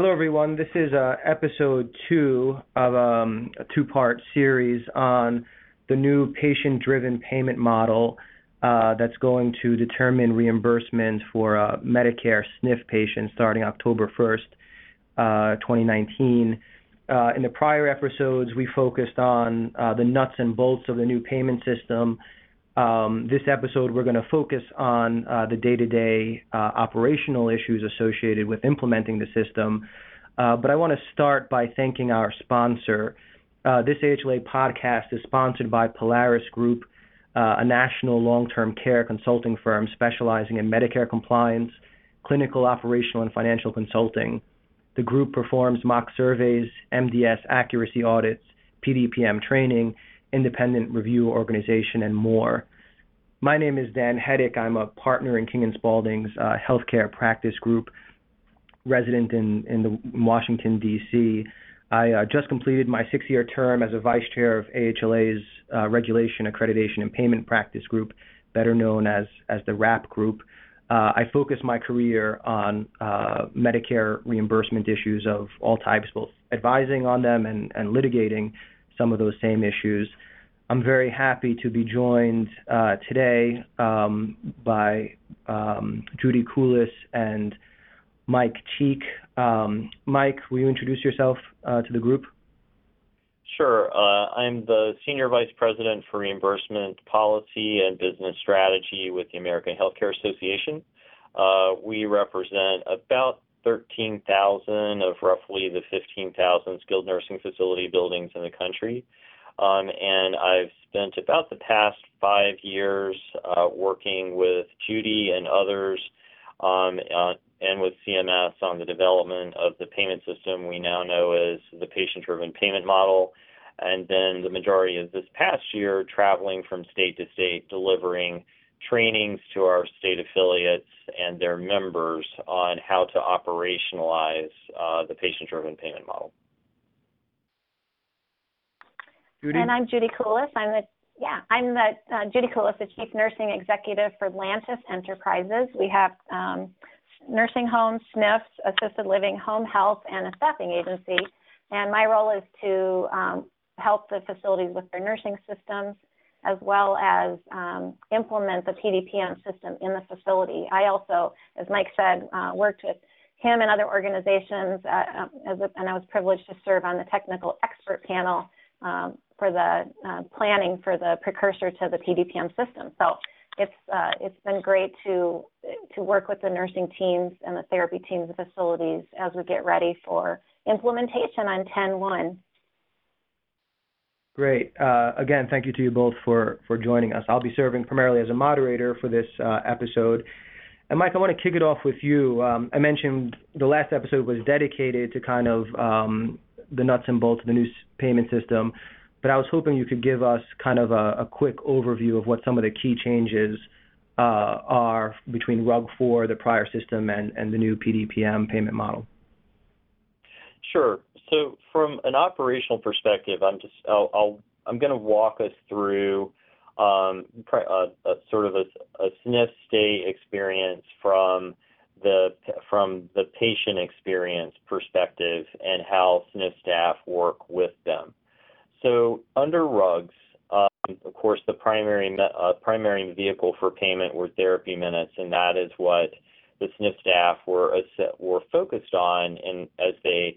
Hello, everyone. This is uh, episode two of um, a two part series on the new patient driven payment model uh, that's going to determine reimbursement for uh, Medicare SNF patients starting October 1st, uh, 2019. Uh, in the prior episodes, we focused on uh, the nuts and bolts of the new payment system um, this episode, we're going to focus on uh, the day to day operational issues associated with implementing the system. Uh, but I want to start by thanking our sponsor. Uh, this AHLA podcast is sponsored by Polaris Group, uh, a national long term care consulting firm specializing in Medicare compliance, clinical, operational, and financial consulting. The group performs mock surveys, MDS accuracy audits, PDPM training, independent review organization, and more. My name is Dan Hettich. I'm a partner in King and Spalding's uh, healthcare practice group, resident in, in the Washington, D.C. I uh, just completed my six year term as a vice chair of AHLA's uh, Regulation, Accreditation, and Payment Practice Group, better known as, as the RAP Group. Uh, I focus my career on uh, Medicare reimbursement issues of all types, both advising on them and, and litigating some of those same issues. I'm very happy to be joined uh, today um, by um, Judy Kulus and Mike Cheek. Um, Mike, will you introduce yourself uh, to the group? Sure. Uh, I'm the Senior Vice President for Reimbursement Policy and Business Strategy with the American Healthcare Association. We represent about 13,000 of roughly the 15,000 skilled nursing facility buildings in the country. Um, and I've spent about the past five years uh, working with Judy and others um, uh, and with CMS on the development of the payment system we now know as the patient driven payment model. And then the majority of this past year traveling from state to state delivering trainings to our state affiliates and their members on how to operationalize uh, the patient driven payment model. Judy? And I'm Judy Kulus. I'm the yeah, I'm the uh, Judy Kulus, the Chief Nursing Executive for Lantis Enterprises. We have um, nursing homes, SNFs, assisted living, home health, and a staffing agency. And my role is to um, help the facilities with their nursing systems, as well as um, implement the PDPM system in the facility. I also, as Mike said, uh, worked with him and other organizations, uh, uh a, and I was privileged to serve on the technical expert panel um, for the uh, planning for the precursor to the PDPM system. So it's uh, it's been great to to work with the nursing teams and the therapy teams of facilities as we get ready for implementation on 10-1. Great. Uh, again, thank you to you both for joining us. I'll be serving primarily as a moderator for this uh, episode. And Mike, I want to kick it off with you. Um, I mentioned the last episode was dedicated to kind of um, the nuts and bolts of the new payment system but I was hoping you could give us kind of a, quick overview of what some of the key changes uh, are between RUG 4, the prior system, and, and the new PDPM payment model. Sure. So from an operational perspective, I'm just going to walk us through um, a, sort of a, SNF stay experience from the from the patient experience perspective and how SNF staff work with them. So under RUGs, um, of course, the primary uh, primary vehicle for payment were therapy minutes, and that is what the SNF staff were were focused on, and as they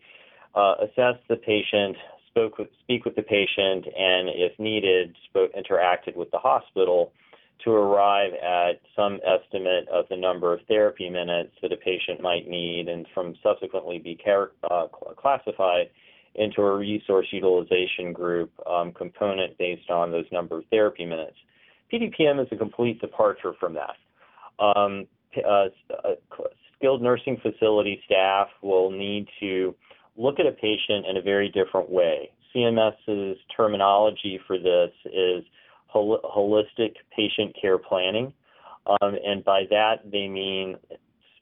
uh, the patient, spoke with, speak with the patient, and if needed, spoke interacted with the hospital to arrive at some estimate of the number of therapy minutes that a patient might need, and from subsequently be uh, classified into a resource utilization group um, component based on those number of therapy minutes. PDPM is a complete departure from that. Um, uh, uh, skilled nursing facility staff will need to look at a patient in a very different way. CMS's terminology for this is hol- holistic patient care planning. Um, and by that, they mean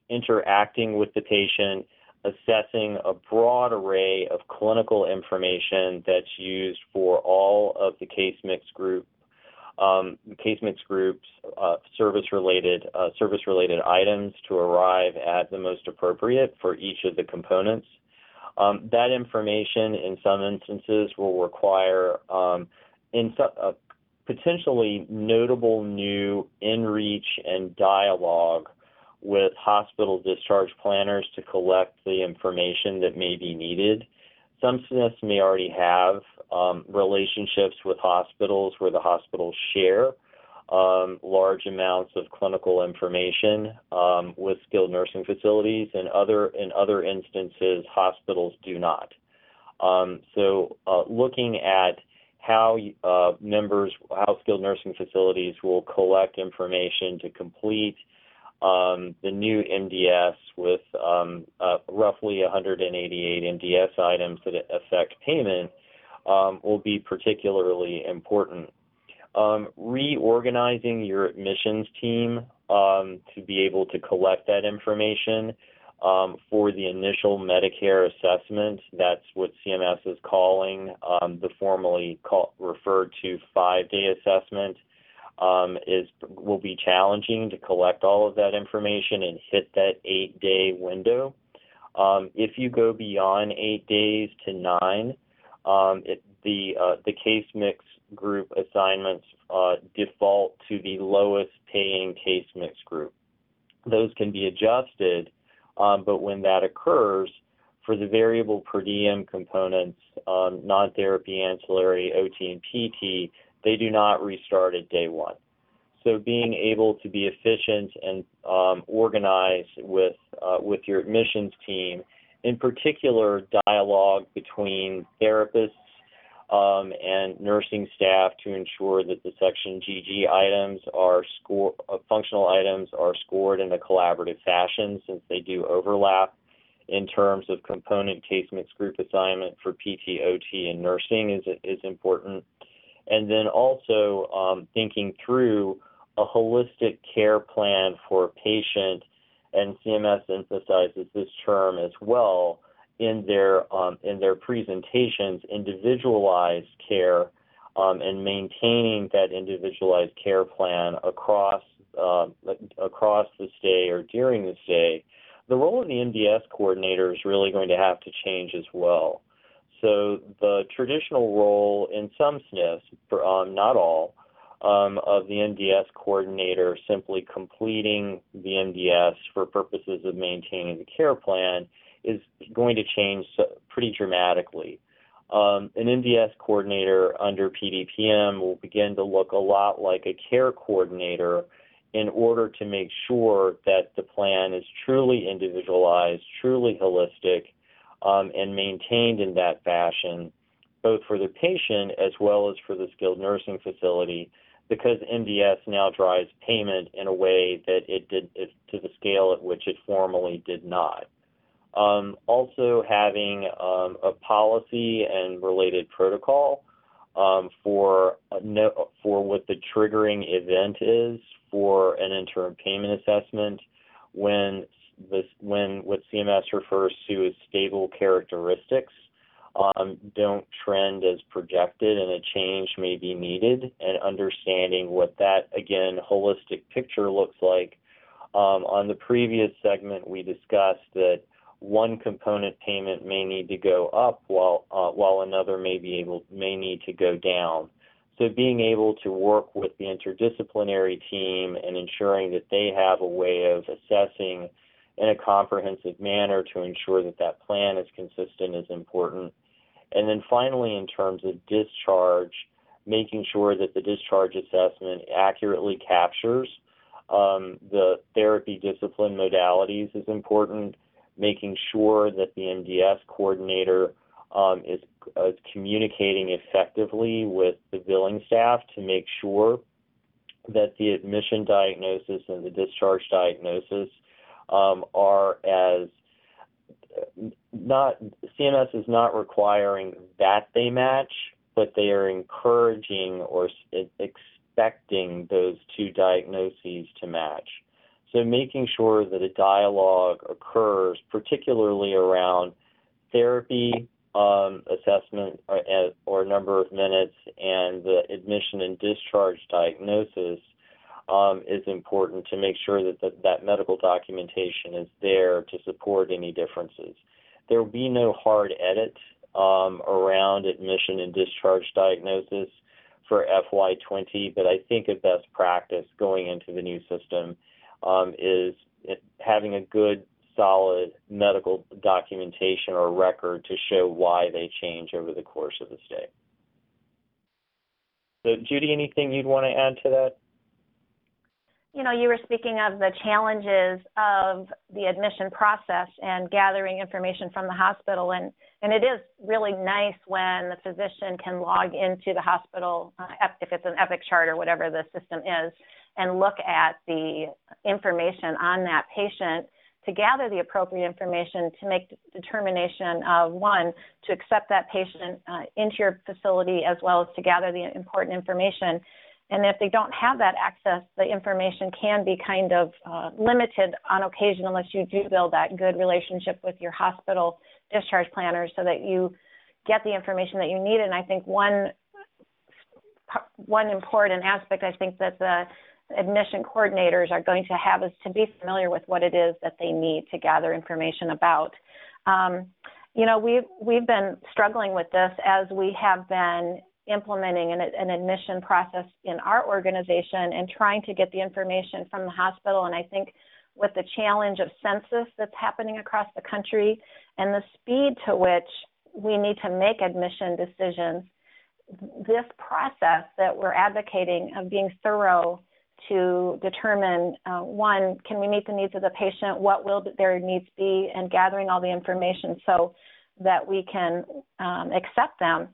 interacting with the patient assessing a broad array of clinical information that's used for all of the case mix group um, case mix groups uh, service related uh, service related items to arrive at the most appropriate for each of the components Um, that information, in some instances, will require um, in so, uh, potentially notable new in-reach and dialogue with hospital discharge planners to collect the information that may be needed. Some SNFs may already have um, relationships with hospitals where the hospitals share um, large amounts of clinical information um, with skilled nursing facilities, and other in other instances, hospitals do not. Um, so, uh, looking at how uh, members, how skilled nursing facilities will collect information to complete um, the new MDS with um, uh, roughly 188 MDS items that affect payment um, will be particularly important. Um, reorganizing your admissions team um, to be able to collect that information um, for the initial Medicare assessment. That's what CMS is calling um, the formally call, referred to five-day assessment. Um, is will be challenging to collect all of that information and hit that eight-day window. Um, if you go beyond eight days to nine, it, the uh, the case mix group assignments uh, default to the lowest paying case mix group. Those can be adjusted, um, but when that occurs, for the variable per diem components, um, non-therapy, ancillary, OT, and PT, they do not restart at day one. So being able to be efficient and um, organized with uh, with your admissions team, in particular, dialogue between therapists um, and nursing staff to ensure that the Section GG items are score uh, functional items are scored in a collaborative fashion since they do overlap in terms of component case mix group assignment for PT, OT, and nursing is is important, and then also um, thinking through a holistic care plan for a patient, and CMS emphasizes this term as well in their um, in their presentations individualized care um, and maintaining that individualized care plan across uh, across the stay or during the stay, the role of the MDS coordinator is really going to have to change as well. So the traditional role in some SNFs, um, not all, um, of the MDS coordinator simply completing the MDS for purposes of maintaining the care plan is going to change pretty dramatically. Um, an MDS coordinator under PDPM will begin to look a lot like a care coordinator in order to make sure that the plan is truly individualized, truly holistic, um, and maintained in that fashion, both for the patient as well as for the skilled nursing facility, because MDS now drives payment in a way that it did it, to the scale at which it formerly did not. Um, also having um, a policy and related protocol um, for no, for what the triggering event is for an interim payment assessment when this when what CMS refers to as stable characteristics um, don't trend as projected and a change may be needed and understanding what that again holistic picture looks like. Um, on the previous segment we discussed that one component payment may need to go up while uh, while another may be able may need to go down. So being able to work with the interdisciplinary team and ensuring that they have a way of assessing in a comprehensive manner to ensure that that plan is consistent is important. And then finally, in terms of discharge, making sure that the discharge assessment accurately captures um, the therapy discipline modalities is important making sure that the MDS coordinator um, is, is communicating effectively with the billing staff to make sure that the admission diagnosis and the discharge diagnosis um, are as not CMS is not requiring that they match, but they are encouraging or expecting those two diagnoses to match. So making sure that a dialogue occurs, particularly around therapy um, assessment or, or, number of minutes and the admission and discharge diagnosis um, is important to make sure that the, that medical documentation is there to support any differences. there will be no hard edit um, around admission and discharge diagnosis for FY20, but I think a best practice going into the new system um, is having a good, solid medical documentation or record to show why they change over the course of the stay. So, Judy, anything you'd want to add to that? You know, you were speaking of the challenges of the admission process and gathering information from the hospital, and, and it is really nice when the physician can log into the hospital, uh, if it's an Epic chart or whatever the system is, and look at the information on that patient to gather the appropriate information to make determination of one to accept that patient uh, into your facility as well as to gather the important information and if they don't have that access, the information can be kind of uh, limited on occasion unless you do build that good relationship with your hospital discharge planners so that you get the information that you need. And I think one one important aspect I think that the admission coordinators are going to have is to be familiar with what it is that they need to gather information about. Um, you know, we've we've been struggling with this as we have been implementing an, an, admission process in our organization and trying to get the information from the hospital. And I think with the challenge of census that's happening across the country and the speed to which we need to make admission decisions, this process that we're advocating of being thorough to determine uh, one, can we meet the needs of the patient? What will their needs be? And gathering all the information so that we can um, accept them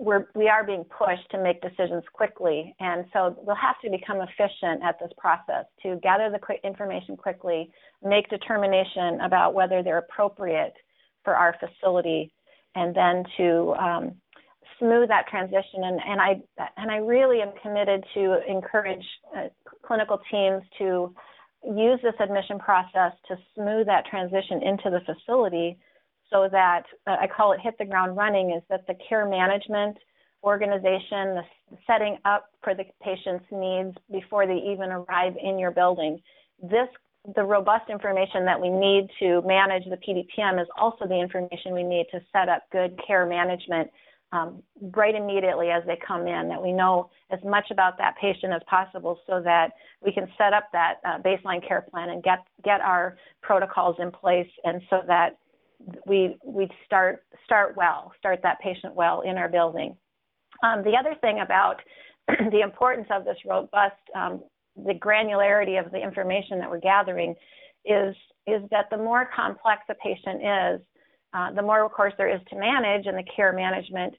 we're, we are being pushed to make decisions quickly. And so we'll have to become efficient at this process to gather the information quickly, make determination about whether they're appropriate for our facility, and then to um, smooth that transition. And, and, I, and I really am committed to encourage uh, clinical teams to use this admission process to smooth that transition into the facility so that uh, I call it hit the ground running is that the care management organization, the setting up for the patient's needs before they even arrive in your building. This the robust information that we need to manage the PDPM is also the information we need to set up good care management um, right immediately as they come in, that we know as much about that patient as possible so that we can set up that uh, baseline care plan and get, get our protocols in place and so that we we start start well, start that patient well in our building. Um, the other thing about the importance of this robust, um, the granularity of the information that we're gathering, is is that the more complex a patient is, uh, the more, of course, there is to manage in the care management,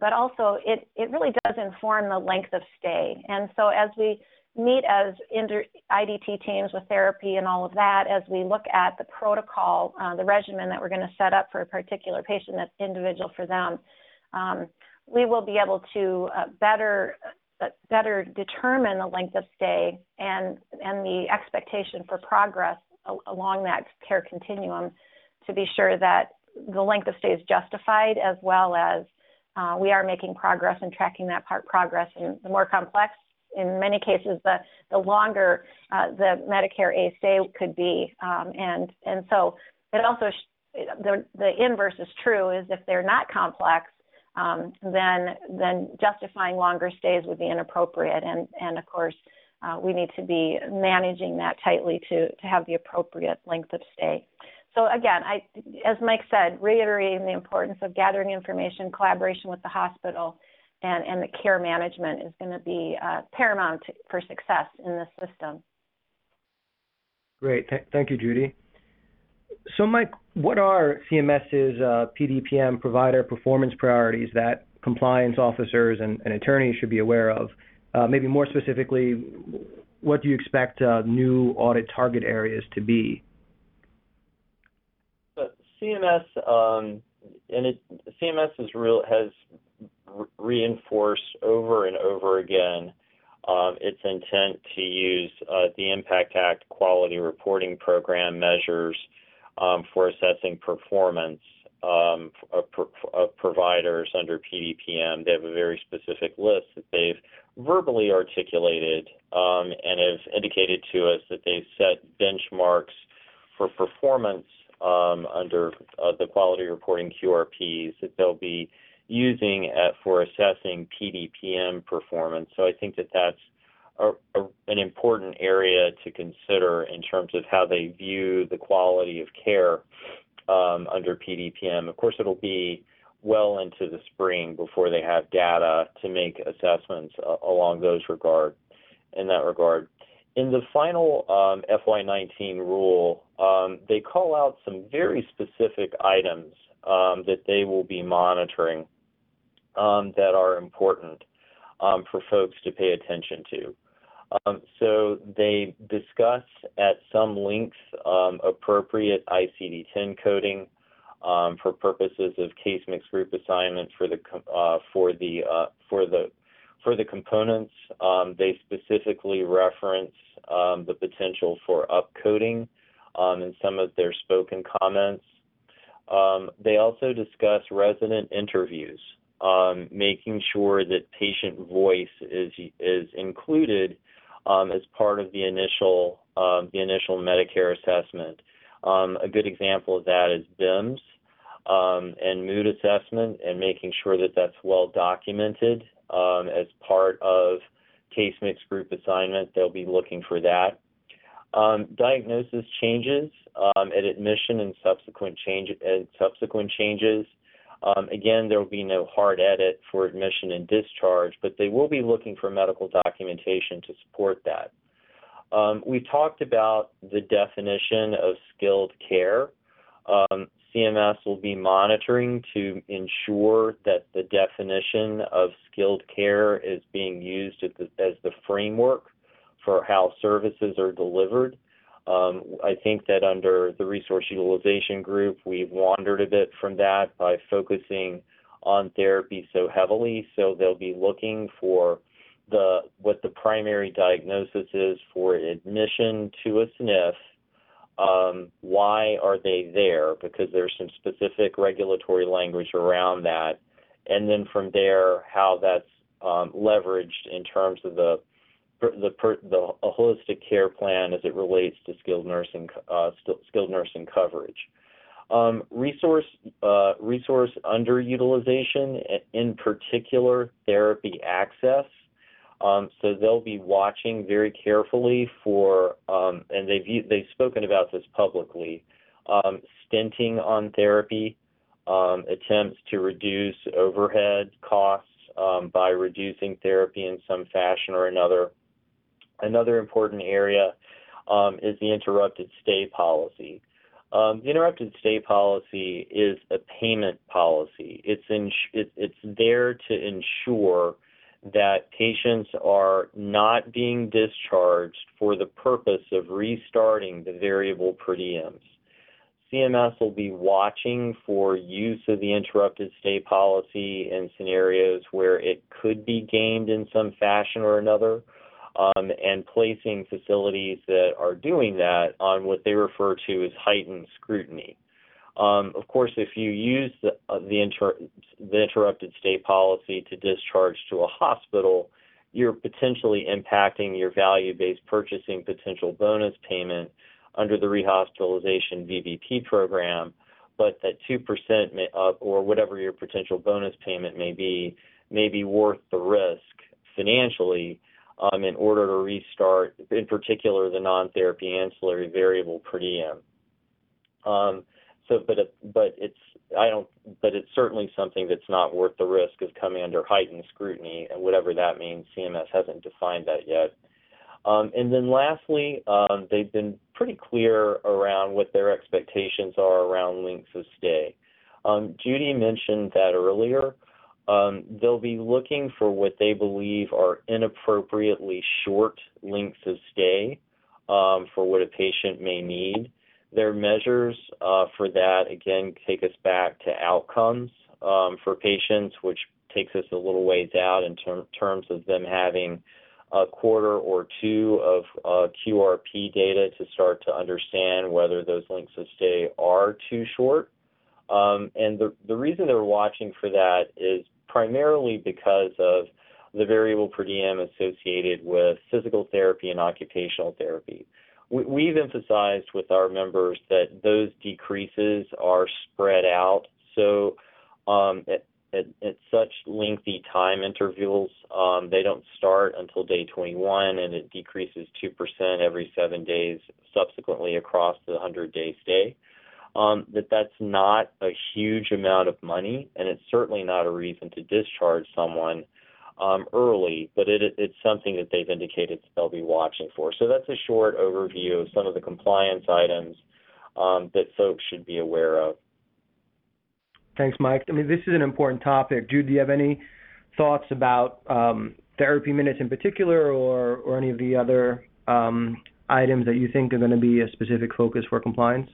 but also it it really does inform the length of stay. And so as we meet as IDT teams with therapy and all of that as we look at the protocol, uh, the regimen that we're going to set up for a particular patient that's individual for them. Um, we will be able to uh, better uh, better determine the length of stay and and the expectation for progress along that care continuum to be sure that the length of stay is justified as well as uh, we are making progress and tracking that part progress and the more complex in many cases, the, the longer uh, the Medicare A stay could be. Um, and, and so it also, sh- the, the inverse is true, is if they're not complex, um, then, then justifying longer stays would be inappropriate. And, and of course, uh, we need to be managing that tightly to, to have the appropriate length of stay. So again, I, as Mike said, reiterating the importance of gathering information, collaboration with the hospital, and, and the care management is going to be uh, paramount for success in this system. Great. Th- thank you, Judy. So, Mike, what are CMS's uh, PDPM provider performance priorities that compliance officers and, and attorneys should be aware of? Uh, maybe more specifically, what do you expect uh, new audit target areas to be? CMS um, and it, CMS has real has reinforced over and over again um, its intent to use uh, the Impact Act quality reporting program measures um, for assessing performance um, of, of, providers under PDPM. They have a very specific list that they've verbally articulated um, and have indicated to us that they've set benchmarks for performance um, under uh, the quality reporting QRPs that they'll be using at, for assessing PDPM performance. So I think that that's a, a, an important area to consider in terms of how they view the quality of care um, under PDPM. Of course, it'll be well into the spring before they have data to make assessments uh, along those regard in that regard. In the final um, FY19 rule, um, they call out some very specific items um, that they will be monitoring um, that are important um, for folks to pay attention to. Um, so they discuss at some length appropriate ICD-10 coding for purposes of case mix group assignment for the uh, for the uh, for the for the components. they specifically reference the potential for upcoding in some of their spoken comments. Um, they also discuss resident interviews um, making sure that patient voice is is included um, as part of the initial um, the initial Medicare assessment. Um, a good example of that is BIMS um, and mood assessment, and making sure that that's well documented um, as part of case mix group assignment. They'll be looking for that. diagnosis changes at admission and subsequent change and subsequent changes. Um, again, there will be no hard edit for admission and discharge, but they will be looking for medical documentation to support that. Um, we talked about the definition of skilled care. Um, CMS will be monitoring to ensure that the definition of skilled care is being used as the, as the framework for how services are delivered. Um, I think that under the resource utilization group, we've wandered a bit from that by focusing on therapy so heavily. So they'll be looking for the what the primary diagnosis is for admission to a SNF. Um, why are they there? Because there's some specific regulatory language around that, and then from there, how that's um, leveraged in terms of the the, the a holistic care plan as it relates to skilled nursing uh, skilled nursing coverage. Um, resource uh, resource underutilization, in particular therapy access. Um, so they'll be watching very carefully for, um, and they've they've spoken about this publicly, um, stinting on therapy, um, attempts to reduce overhead costs um, by reducing therapy in some fashion or another. Another important area um, is the interrupted stay policy. Um, the interrupted stay policy is a payment policy. It's in, it, it's there to ensure that patients are not being discharged for the purpose of restarting the variable per diems. CMS will be watching for use of the interrupted stay policy in scenarios where it could be gamed in some fashion or another um, and placing facilities that are doing that on what they refer to as heightened scrutiny. Um, of course, if you use the, uh, the, inter the interrupted stay policy to discharge to a hospital, you're potentially impacting your value-based purchasing potential bonus payment under the rehospitalization VBP program, but that 2% may, uh, or whatever your potential bonus payment may be, may be worth the risk financially um, in order to restart, in particular, the non-therapy ancillary variable per diem. Um, so, but it, but it's I don't, but it's certainly something that's not worth the risk of coming under heightened scrutiny, and whatever that means. CMS hasn't defined that yet. Um, and then lastly, um, they've been pretty clear around what their expectations are around lengths of stay. Um, Judy mentioned that earlier. Um, they'll be looking for what they believe are inappropriately short lengths of stay um, for what a patient may need. Their measures uh, for that, again, take us back to outcomes um, for patients, which takes us a little ways out in ter- terms of them having a quarter or two of uh, QRP data to start to understand whether those lengths of stay are too short. Um, and the, the reason they're watching for that is primarily because of the variable per diem associated with physical therapy and occupational therapy. We've emphasized with our members that those decreases are spread out. So um, at, such lengthy time intervals, um, they don't start until day 21, and it decreases 2% every seven days subsequently across the 100-day stay. Um, that that's not a huge amount of money, and it's certainly not a reason to discharge someone um, early, but it, it's something that they've indicated they'll be watching for. So that's a short overview of some of the compliance items um, that folks should be aware of. Thanks, Mike. I mean, this is an important topic. Jude, do you have any thoughts about um, therapy minutes in particular, or or any of the other um, items that you think are going to be a specific focus for compliance?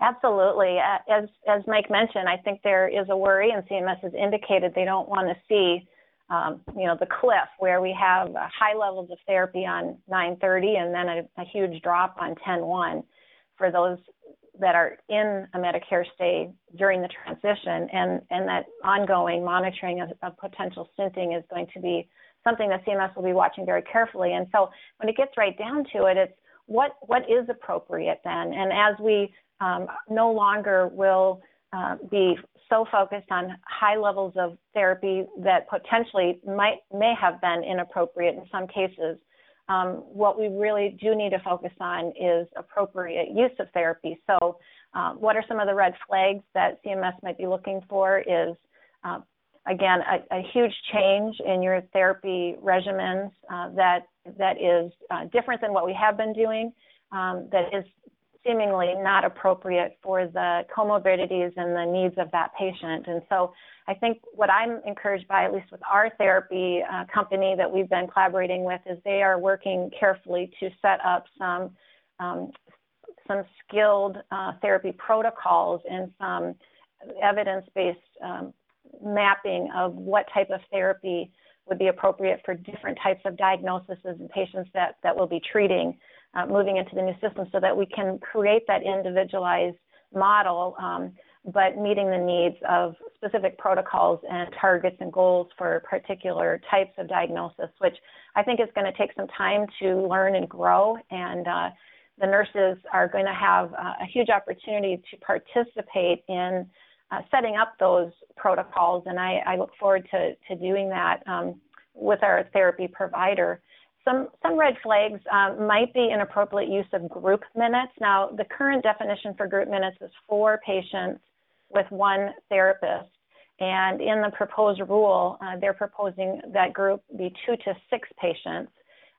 Absolutely. As as Mike mentioned, I think there is a worry, and CMS has indicated they don't want to see, um, you know, the cliff where we have high levels of therapy on 9:30 and then a, a huge drop on 10:1 for those that are in a Medicare stay during the transition, and and that ongoing monitoring of, of potential stinting is going to be something that CMS will be watching very carefully. And so when it gets right down to it, it's what what is appropriate then, and as we um, no longer will uh, be so focused on high levels of therapy that potentially might may have been inappropriate in some cases. Um, what we really do need to focus on is appropriate use of therapy. So, uh, what are some of the red flags that CMS might be looking for? Is uh, again a, a, huge change in your therapy regimens uh, that that is uh, different than what we have been doing. Um, that is seemingly not appropriate for the comorbidities and the needs of that patient. And so I think what I'm encouraged by, at least with our therapy uh, company that we've been collaborating with, is they are working carefully to set up some um, some skilled uh, therapy protocols and some evidence-based um, mapping of what type of therapy would be appropriate for different types of diagnoses and patients that, that we'll be treating uh, moving into the new system so that we can create that individualized model, um, but meeting the needs of specific protocols and targets and goals for particular types of diagnosis, which I think is going to take some time to learn and grow. And uh, the nurses are going to have uh, a huge opportunity to participate in uh, setting up those protocols. And I, I look forward to, to doing that um, with our therapy provider. Some, some red flags um, might be inappropriate use of group minutes. Now, the current definition for group minutes is four patients with one therapist. And in the proposed rule, uh, they're proposing that group be two to six patients.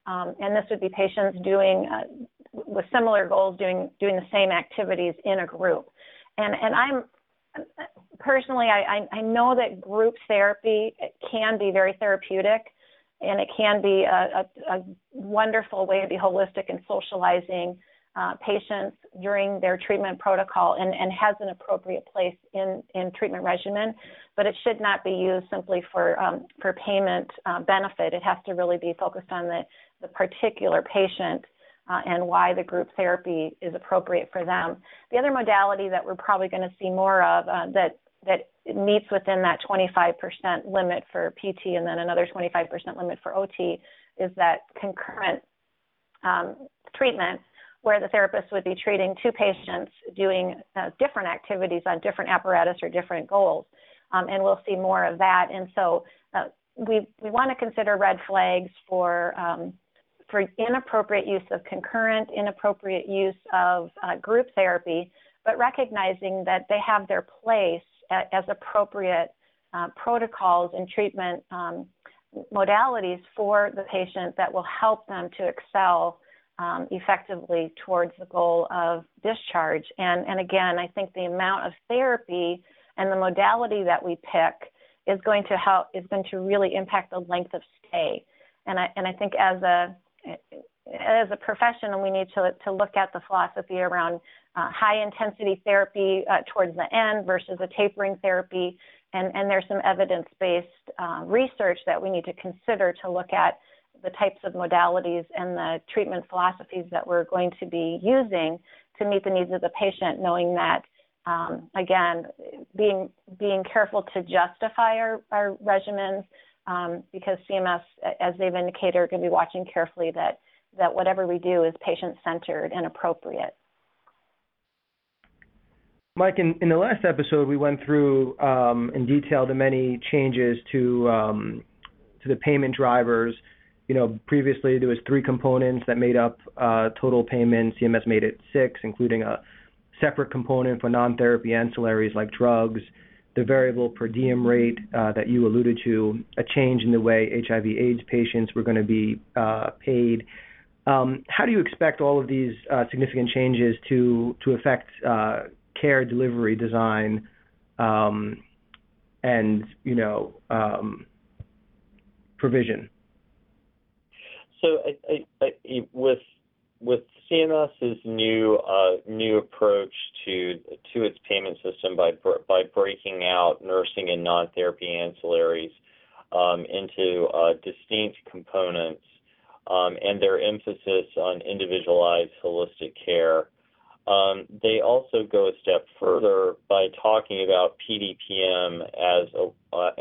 Um, and this would be patients doing, uh, with similar goals, doing, doing the same activities in a group. And, and I'm, personally, I, I know that group therapy can be very therapeutic and it can be a, a, a wonderful way to be holistic and socializing uh, patients during their treatment protocol and, and has an appropriate place in, in treatment regimen, but it should not be used simply for, um, for payment uh, benefit. It has to really be focused on the, the particular patient uh, and why the group therapy is appropriate for them. The other modality that we're probably going to see more of uh, that that meets within that 25% limit for PT and then another 25% limit for OT is that concurrent um, treatment where the therapist would be treating two patients doing uh, different activities on different apparatus or different goals. Um, and we'll see more of that. And so uh, we, we want to consider red flags for, um, for inappropriate use of concurrent, inappropriate use of uh, group therapy, but recognizing that they have their place as appropriate uh, protocols and treatment um, modalities for the patient that will help them to excel um, effectively towards the goal of discharge. And, and again, I think the amount of therapy and the modality that we pick is going to help is going to really impact the length of stay. And I and I think as a as a profession, we need to to look at the philosophy around uh, high intensity therapy uh, towards the end versus a tapering therapy. And, and there's some evidence based uh, research that we need to consider to look at the types of modalities and the treatment philosophies that we're going to be using to meet the needs of the patient, knowing that. Um, again, being being careful to justify our, our regimens um, because CMS, as they've indicated, are going to be watching carefully that that whatever we do is patient-centered and appropriate. Mike, in, the last episode, we went through um, in detail the many changes to um, to the payment drivers. You know, previously there was three components that made up uh, total payment. CMS made it six, including a separate component for non-therapy ancillaries like drugs, the variable per diem rate uh, that you alluded to, a change in the way HIV/AIDS patients were going to be uh, paid. Um, how do you expect all of these significant changes to to affect care delivery design um, and you know um, provision? So I, I, I, with with CMS's new uh, new approach to to its payment system by by breaking out nursing and non-therapy ancillaries um, into uh, distinct components um, and their emphasis on individualized holistic care. Um, they also go a step further by talking about PDPM as a, uh,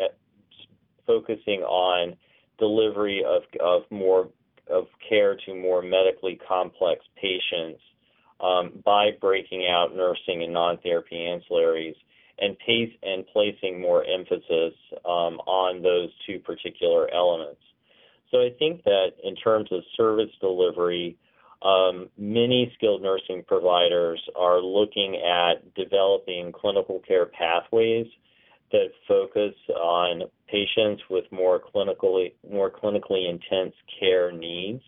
focusing on delivery of, of more of care to more medically complex patients um, by breaking out nursing and non-therapy ancillaries and pace and placing more emphasis um, on those two particular elements. So I think that in terms of service delivery, um, many skilled nursing providers are looking at developing clinical care pathways that focus on patients with more clinically more clinically intense care needs.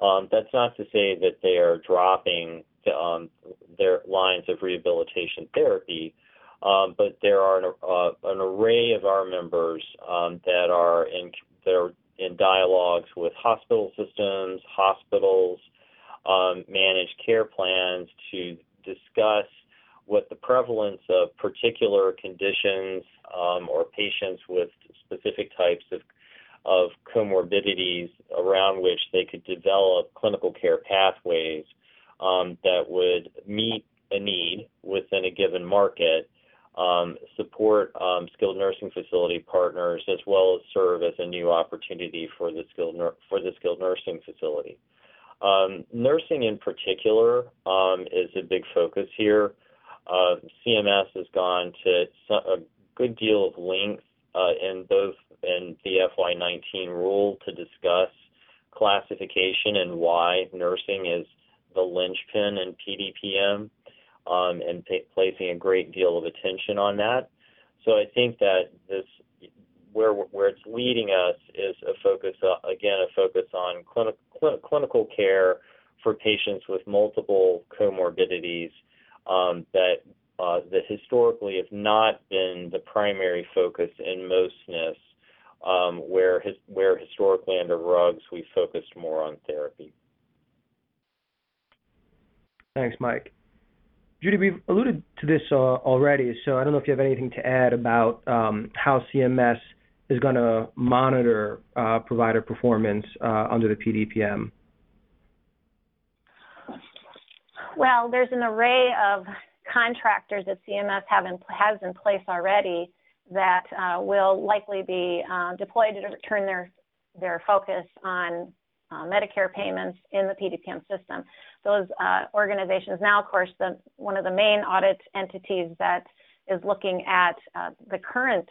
Um, that's not to say that they are dropping the, um, their lines of rehabilitation therapy, um, but there are an, uh, an, array of our members um, that are in that are in dialogues with hospital systems, hospitals, um, managed care plans to discuss what the prevalence of particular conditions um, or patients with specific types of of comorbidities around which they could develop clinical care pathways um, that would meet a need within a given market, um, support um, skilled nursing facility partners, as well as serve as a new opportunity for the skilled for the skilled nursing facility. Um, nursing in particular um, is a big focus here. Uh, CMS has gone to a good deal of length uh, in both in the FY19 rule to discuss classification and why nursing is the linchpin in PDPM, um, and placing a great deal of attention on that. So I think that this where where it's leading us is a focus again a focus on clinic, clinical care for patients with multiple comorbidities um, that uh, that historically have not been the primary focus in most SNFs, um, where his, where historically under RUGs we focused more on therapy. Thanks, Mike. Judy, we've alluded to this uh, already, so I don't know if you have anything to add about um, how CMS is going to monitor uh, provider performance uh, under the PDPM. Well, there's an array of contractors that CMS has in place already that uh, will likely be deployed to turn their their focus on Medicare payments in the PDPM system. Those organizations now, of course, one of the main audit entities that is looking at the current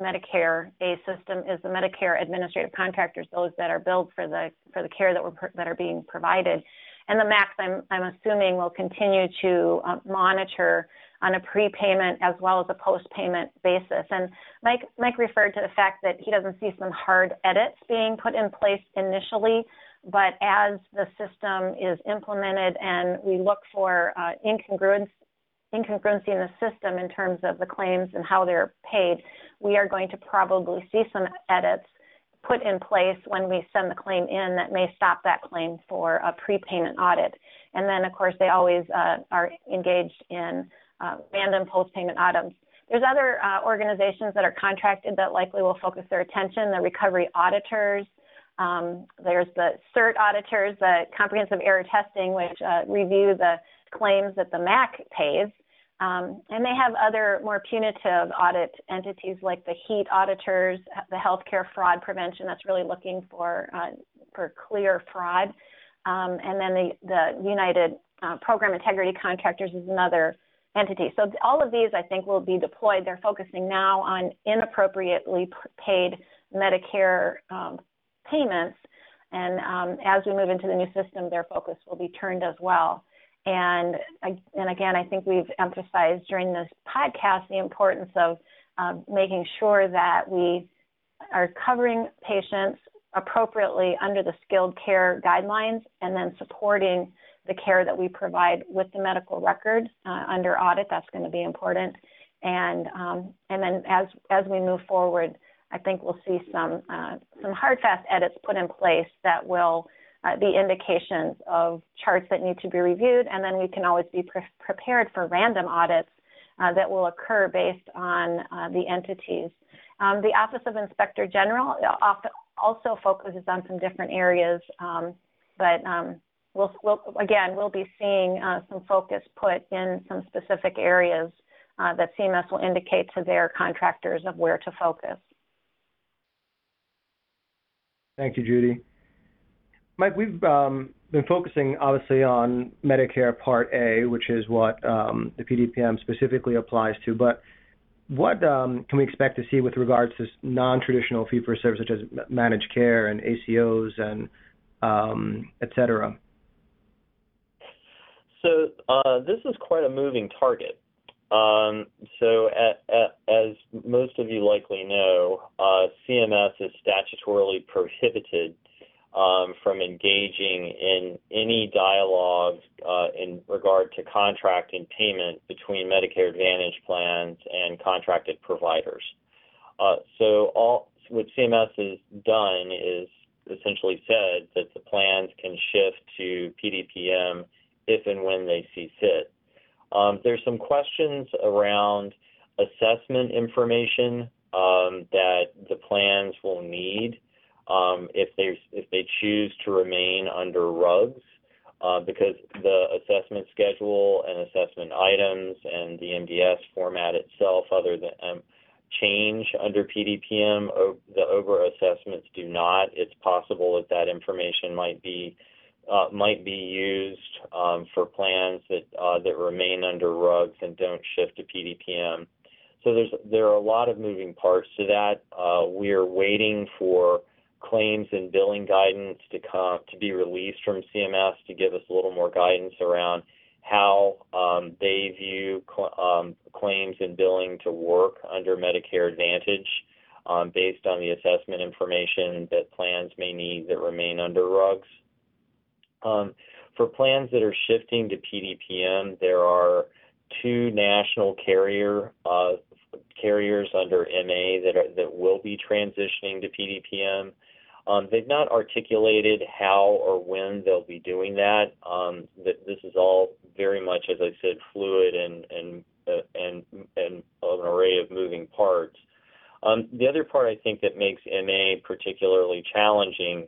Medicare A system is the Medicare administrative contractors, those that are billed for the for the care that were that are being provided. And the MACs, I'm, I'm assuming, will continue to uh, monitor on a prepayment as well as a post-payment basis. And Mike, Mike referred to the fact that he doesn't see some hard edits being put in place initially, but as the system is implemented and we look for uh, incongruence, incongruency in the system in terms of the claims and how they're paid, we are going to probably see some edits put in place when we send the claim in that may stop that claim for a prepayment audit. And then, of course, they always uh, are engaged in uh, random post-payment audits. There's other uh, organizations that are contracted that likely will focus their attention, the recovery auditors. Um, there's the CERT auditors, the comprehensive error testing, which uh, review the claims that the MAC pays. Um, and they have other more punitive audit entities like the HEAT auditors, the healthcare fraud prevention that's really looking for uh, for clear fraud. um, and then the, the Unified uh, Program Integrity Contractors is another entity. So all of these, I think, will be deployed. They're focusing now on inappropriately paid Medicare um, payments, and um, as we move into the new system, their focus will be turned as well. And and again, I think we've emphasized during this podcast the importance of uh, making sure that we are covering patients appropriately under the skilled care guidelines and then supporting the care that we provide with the medical record uh, under audit. That's going to be important. And um, and then as as we move forward, I think we'll see some uh, some hard fast edits put in place that will uh, be indications of charts that need to be reviewed, and then we can always be pre- prepared for random audits uh, that will occur based on uh, the entities. Um, the Office of Inspector General uh, also focuses on some different areas, um, but um, we'll, we'll, again, we'll be seeing uh, some focus put in some specific areas uh, that CMS will indicate to their contractors of where to focus. Thank you, Judy. Mike, we've um, been focusing obviously on Medicare Part A, which is what um, the PDPM specifically applies to, but what um, can we expect to see with regards to non-traditional fee-for-service, such as managed care and ACOs and et cetera? So uh, this is quite a moving target. So as most of you likely know, uh, CMS is statutorily prohibited um, from engaging in any dialogue uh, in regard to contract and payment between Medicare Advantage plans and contracted providers. Uh, so all what CMS has done is essentially said that the plans can shift to PDPM if and when they see fit. Um, there's some questions around assessment information um, that the plans will need um, if they if they choose to remain under RUGs, uh, because the assessment schedule and assessment items and the MDS format itself, other than um, change under PDPM, the over assessments do not. It's possible that that information might be uh, might be used um, for plans that uh, that remain under RUGs and don't shift to PDPM. So there's there are a lot of moving parts to that. Uh, we are waiting for claims and billing guidance to come to be released from CMS to give us a little more guidance around how um, they view cl- um, claims and billing to work under Medicare Advantage um, based on the assessment information that plans may need that remain under RUGs. Um, for plans that are shifting to PDPM, there are two national carrier uh, carriers under MA that are, that will be transitioning to PDPM. Um, they've not articulated how or when they'll be doing that. Um, that this is all very much, as I said, fluid and and uh, and and an array of moving parts. Um, the other part I think that makes MA particularly challenging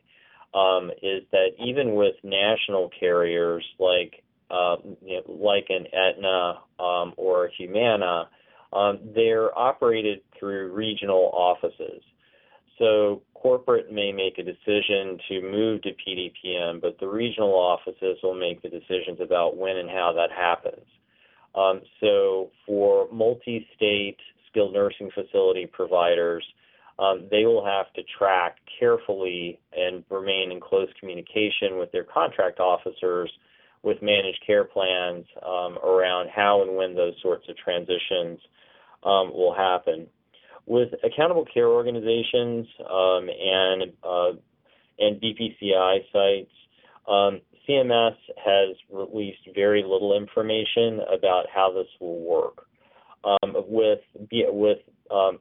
um, is that even with national carriers like uh, you know, like an Aetna um, or Humana, um, they're operated through regional offices. So corporate may make a decision to move to PDPM, but the regional offices will make the decisions about when and how that happens. Um, so for multi-state skilled nursing facility providers, um, they will have to track carefully and remain in close communication with their contract officers with managed care plans um, around how and when those sorts of transitions um, will happen with accountable care organizations um, and uh, and BPCI sites, um, CMS has released very little information about how this will work. Um, with with um,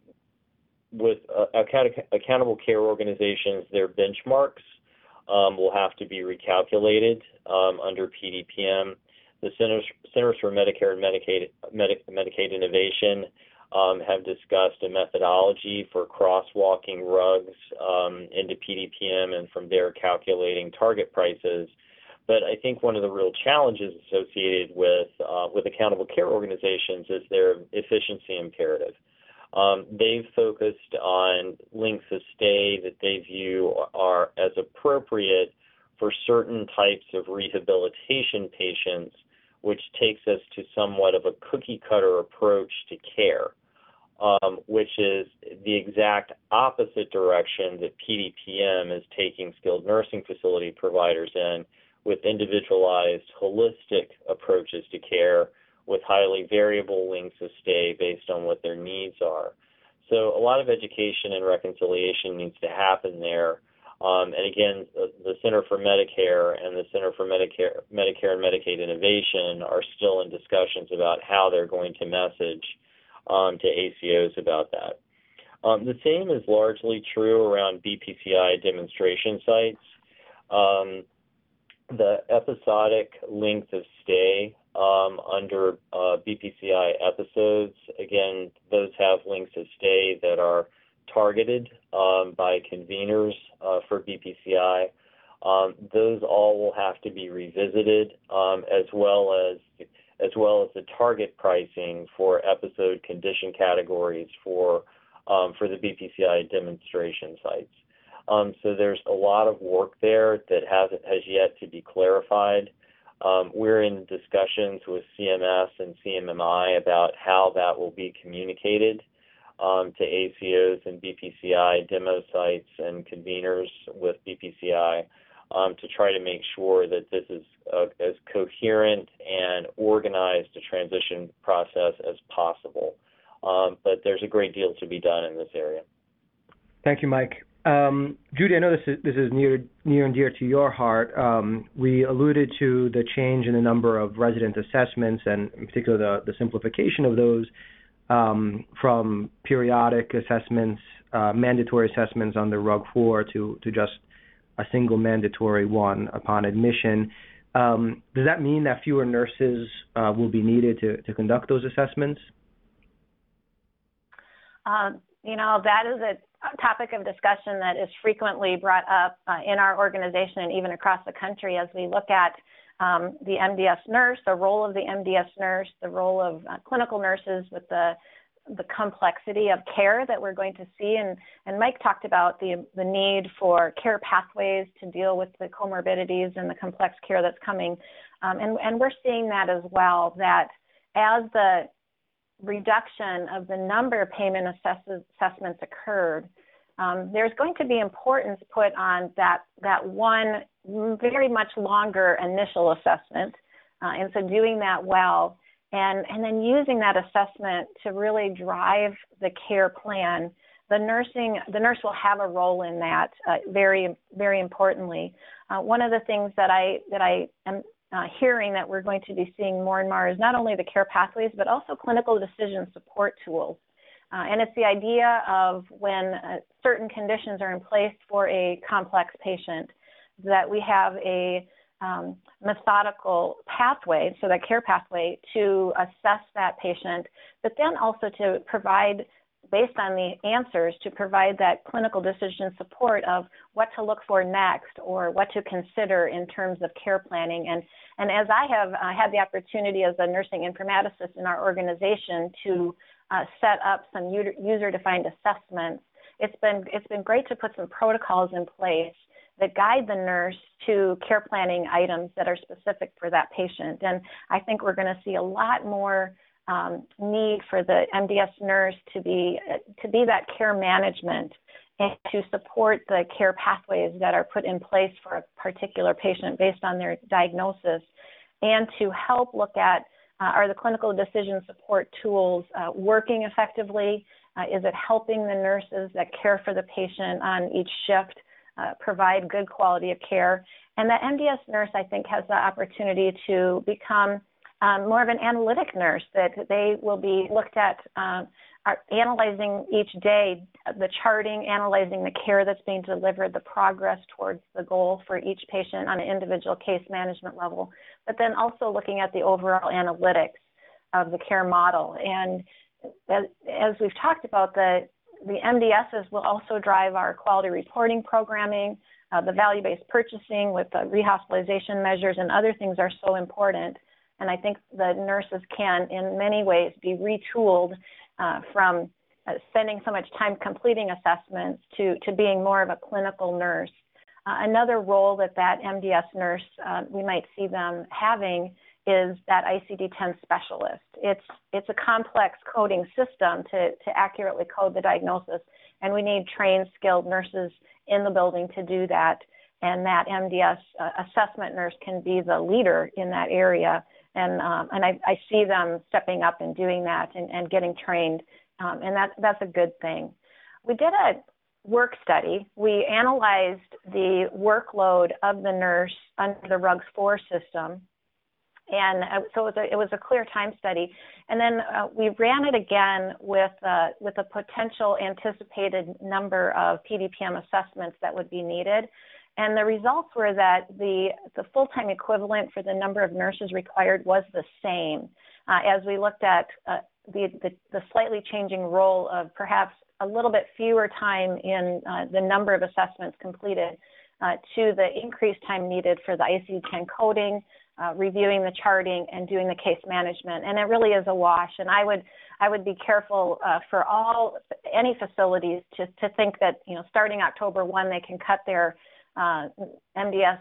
with uh, account- accountable care organizations, their benchmarks um, will have to be recalculated um, under PDPM. The Centers, Centers for Medicare and Medicaid, Medicaid Innovation um, have discussed a methodology for crosswalking RUGs um, into PDPM and from there calculating target prices. But I think one of the real challenges associated with uh, with accountable care organizations is their efficiency imperative. Um, they've focused on lengths of stay that they view are as appropriate for certain types of rehabilitation patients, which takes us to somewhat of a cookie cutter approach to care, um, which is the exact opposite direction that PDPM is taking skilled nursing facility providers in with individualized, holistic approaches to care with highly variable lengths of stay based on what their needs are. So a lot of education and reconciliation needs to happen there. Um, and again, the, Center for Medicare and the Center for Medicare, Medicare and Medicaid Innovation are still in discussions about how they're going to message um, to ACOs about that. Um, the same is largely true around BPCI demonstration sites. Um, the episodic length of stay um, under uh, BPCI episodes. Again, those have lengths of stay that are targeted um, by conveners uh, for BPCI. Um, those all will have to be revisited, um, as well as as well as the target pricing for episode condition categories for um, for the BPCI demonstration sites. Um, so there's a lot of work there that has yet to be clarified. Um, we're in discussions with CMS and CMMI about how that will be communicated to ACOs and BPCI demo sites and conveners with BPCI um, to try to make sure that this is uh, as coherent and organized a transition process as possible. Um, but there's a great deal to be done in this area. Thank you, Mike. Um, Judy, I know this is this is near near and dear to your heart. Um, we alluded to the change in the number of resident assessments, and in particular the, the simplification of those um, from periodic assessments, uh, mandatory assessments under RUG 4 to to just a single mandatory one upon admission. Um, does that mean that fewer nurses uh, will be needed to, conduct those assessments? Uh, you know, that is a topic of discussion that is frequently brought up uh, in our organization and even across the country as we look at um, the MDS nurse, the role of the MDS nurse, the role of uh, clinical nurses with the the complexity of care that we're going to see. And, and Mike talked about the, the need for care pathways to deal with the comorbidities and the complex care that's coming. Um, and, and we're seeing that as well, that as the reduction of the number of payment assess- assessments occurred, um, there's going to be importance put on that, that one very much longer initial assessment. Uh, and so doing that well, and, and then using that assessment to really drive the care plan. The nursing, the nurse will have a role in that uh, very, very importantly. Uh, one of the things that I that I am uh, hearing that we're going to be seeing more and more is not only the care pathways, but also clinical decision support tools. Uh, and it's the idea of when uh, certain conditions are in place for a complex patient, that we have a um, methodical pathway, so that care pathway, to assess that patient, but then also to provide based on the answers to provide that clinical decision support of what to look for next or what to consider in terms of care planning. And, and as I have uh, had the opportunity as a nursing informaticist in our organization to uh, set up some user defined assessments, it's been, it's been great to put some protocols in place that guide the nurse to care planning items that are specific for that patient. And I think we're going to see a lot more um, need for the MDS nurse to be to be that care management and to support the care pathways that are put in place for a particular patient based on their diagnosis, and to help look at uh, are the clinical decision support tools uh, working effectively? Uh, is it helping the nurses that care for the patient on each shift uh, provide good quality of care? And the MDS nurse, I think, has the opportunity to become um, more of an analytic nurse that they will be looked at um, analyzing each day the charting, analyzing the care that's being delivered, the progress towards the goal for each patient on an individual case management level, but then also looking at the overall analytics of the care model. And as, as we've talked about, the the MDSs will also drive our quality reporting programming, uh, the value-based purchasing with the rehospitalization measures and other things are so important. And I think the nurses can, in many ways, be retooled uh, from uh, spending so much time completing assessments to, to being more of a clinical nurse. Uh, another role that that MDS nurse, uh, we might see them having is that ICD-10 specialist. It's it's a complex coding system to to accurately code the diagnosis, and we need trained, skilled nurses in the building to do that. And that MDS uh, assessment nurse can be the leader in that area, and um, and I, I, see them stepping up and doing that and, and getting trained, um, and that that's a good thing. We did a work study. We analyzed the workload of the nurse under the RUGS 4 system and uh, so it was, a, it was a clear time study. And then uh, we ran it again with uh, with a potential anticipated number of PDPM assessments that would be needed. And the results were that the the full time equivalent for the number of nurses required was the same. Uh, as we looked at uh, the, the, the slightly changing role of perhaps a little bit fewer time in uh, the number of assessments completed to the increased time needed for the ICD-10 coding, uh, reviewing the charting and doing the case management and it really is a wash and i would i would be careful uh, for all any facilities to to think that you know starting october 1 they can cut their uh, mds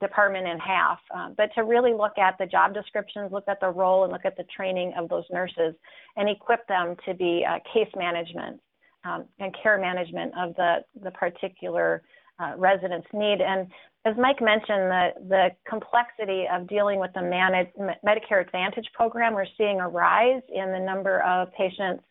department in half uh, but to really look at the job descriptions look at the role and look at the training of those nurses and equip them to be uh, case management um, and care management of the the particular uh, residents need. And as Mike mentioned, the, the complexity of dealing with the managed, Medicare Advantage program, we're seeing a rise in the number of patients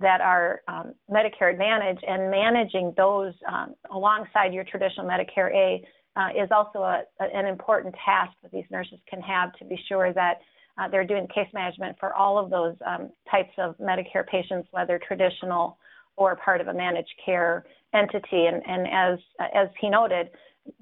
that are um, Medicare Advantage, and managing those um, alongside your traditional Medicare A uh, is also a, a, an important task that these nurses can have to be sure that uh, they're doing case management for all of those um, types of Medicare patients, whether traditional or part of a managed care entity. And, and as as he noted,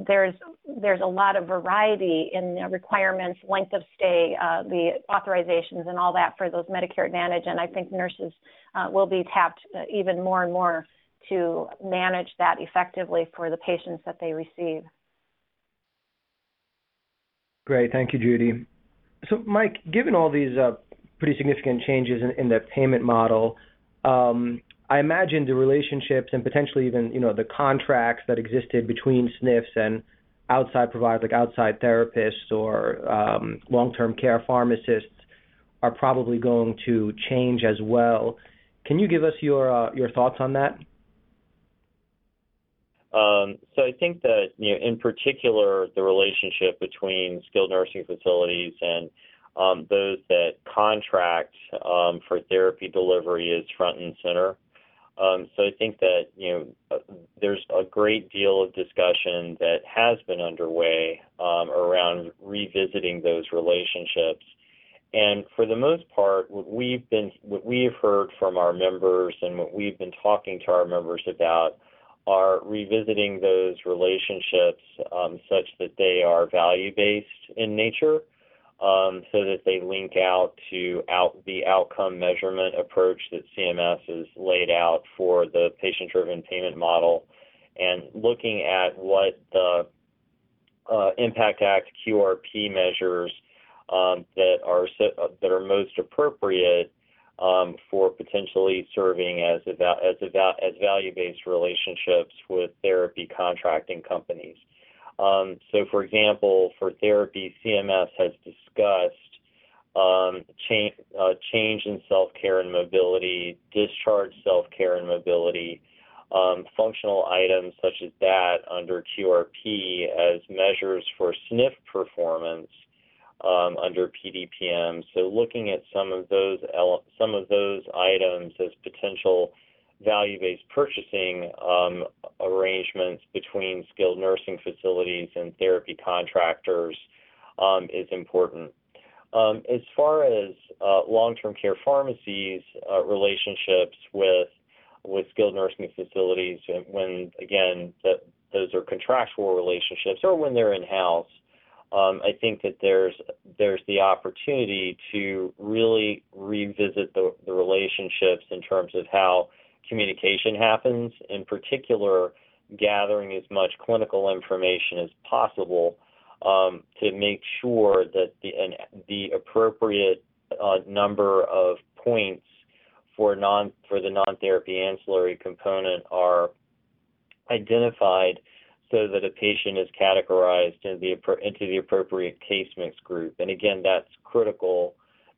there's there's a lot of variety in the requirements, length of stay, uh, the authorizations, and all that for those Medicare Advantage. And I think nurses uh, will be tapped uh, even more and more to manage that effectively for the patients that they receive. Great, thank you, Judy. So, Mike, given all these uh, pretty significant changes in, in the payment model, um, I imagine the relationships and potentially even you know the contracts that existed between SNFs and outside providers like outside therapists or um, long-term care pharmacists are probably going to change as well. Can you give us your uh, your thoughts on that? Um, so I think that you know, in particular, the relationship between skilled nursing facilities and um, those that contract um, for therapy delivery is front and center. Um, so I think that you know uh, there's a great deal of discussion that has been underway um, around revisiting those relationships. And for the most part, what we've been what we've heard from our members and what we've been talking to our members about are revisiting those relationships um, such that they are value based in nature um, so that they link out to out the outcome measurement approach that CMS has laid out for the patient-driven payment model, and looking at what the uh, Impact Act QRP measures um, that are that are most appropriate um, for potentially serving as as as value-based relationships with therapy contracting companies. Um, so, for example, for therapy, CMS has discussed um, change, uh, change in self care and mobility, discharge self care and mobility, um, functional items such as that under QRP as measures for SNF performance um, under PDPM. So, looking at some of those some of those items as potential value-based purchasing um, arrangements between skilled nursing facilities and therapy contractors um, is important. Um, as far as uh, long-term care pharmacies uh, relationships with with skilled nursing facilities, when again that those are contractual relationships or when they're in-house, um, I think that there's there's the opportunity to really revisit the, the relationships in terms of how communication happens, in particular, gathering as much clinical information as possible um, to make sure that the, an, the appropriate uh, number of points for non for the non-therapy ancillary component are identified so that a patient is categorized into the, into the appropriate case mix group. And again, that's critical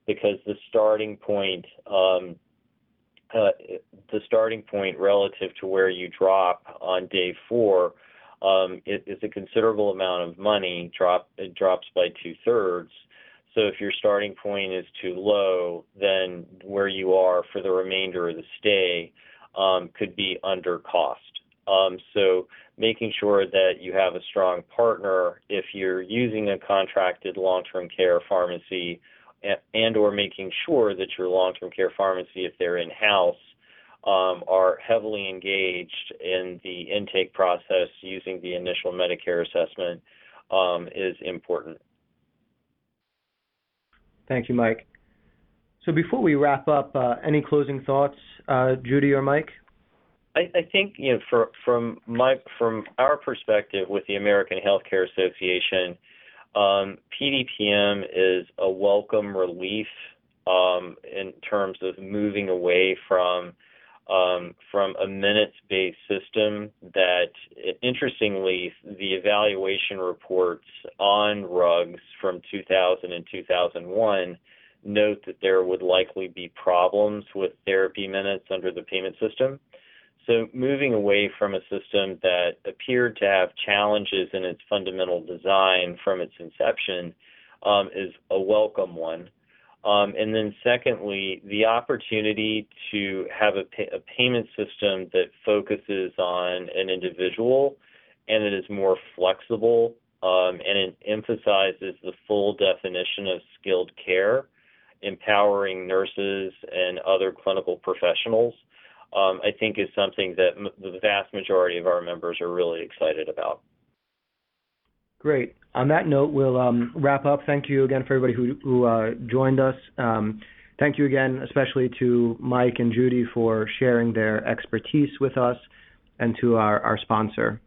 because the starting point, um, the starting point relative to where you drop on day four um, it is a considerable amount of money. Drop it drops by two thirds. So if your starting point is too low, then where you are for the remainder of the stay um, could be under cost. Um, so making sure that you have a strong partner if you're using a contracted long-term care pharmacy and or making sure that your long-term care pharmacy, if they're in-house, um, are heavily engaged in the intake process using the initial Medicare assessment um, is important. Thank you, Mike. So before we wrap up, uh, any closing thoughts, uh, Judy or Mike? I, I think you know, for, from my from our perspective with the American Healthcare Association, um, PDPM is a welcome relief um, in terms of moving away from um, from a minutes-based system that, interestingly, the evaluation reports on RUGs from 2000 and 2001 note that there would likely be problems with therapy minutes under the payment system. So moving away from a system that appeared to have challenges in its fundamental design from its inception um, is a welcome one. Um, and then secondly, the opportunity to have a, pay, a payment system that focuses on an individual and that is more flexible um, and it emphasizes the full definition of skilled care, empowering nurses and other clinical professionals, I think is something that the vast majority of our members are really excited about. Great. On that note, we'll um, wrap up. Thank you again for everybody who, uh, joined us. Um, thank you again, especially to Mike and Judy for sharing their expertise with us, and to our sponsor.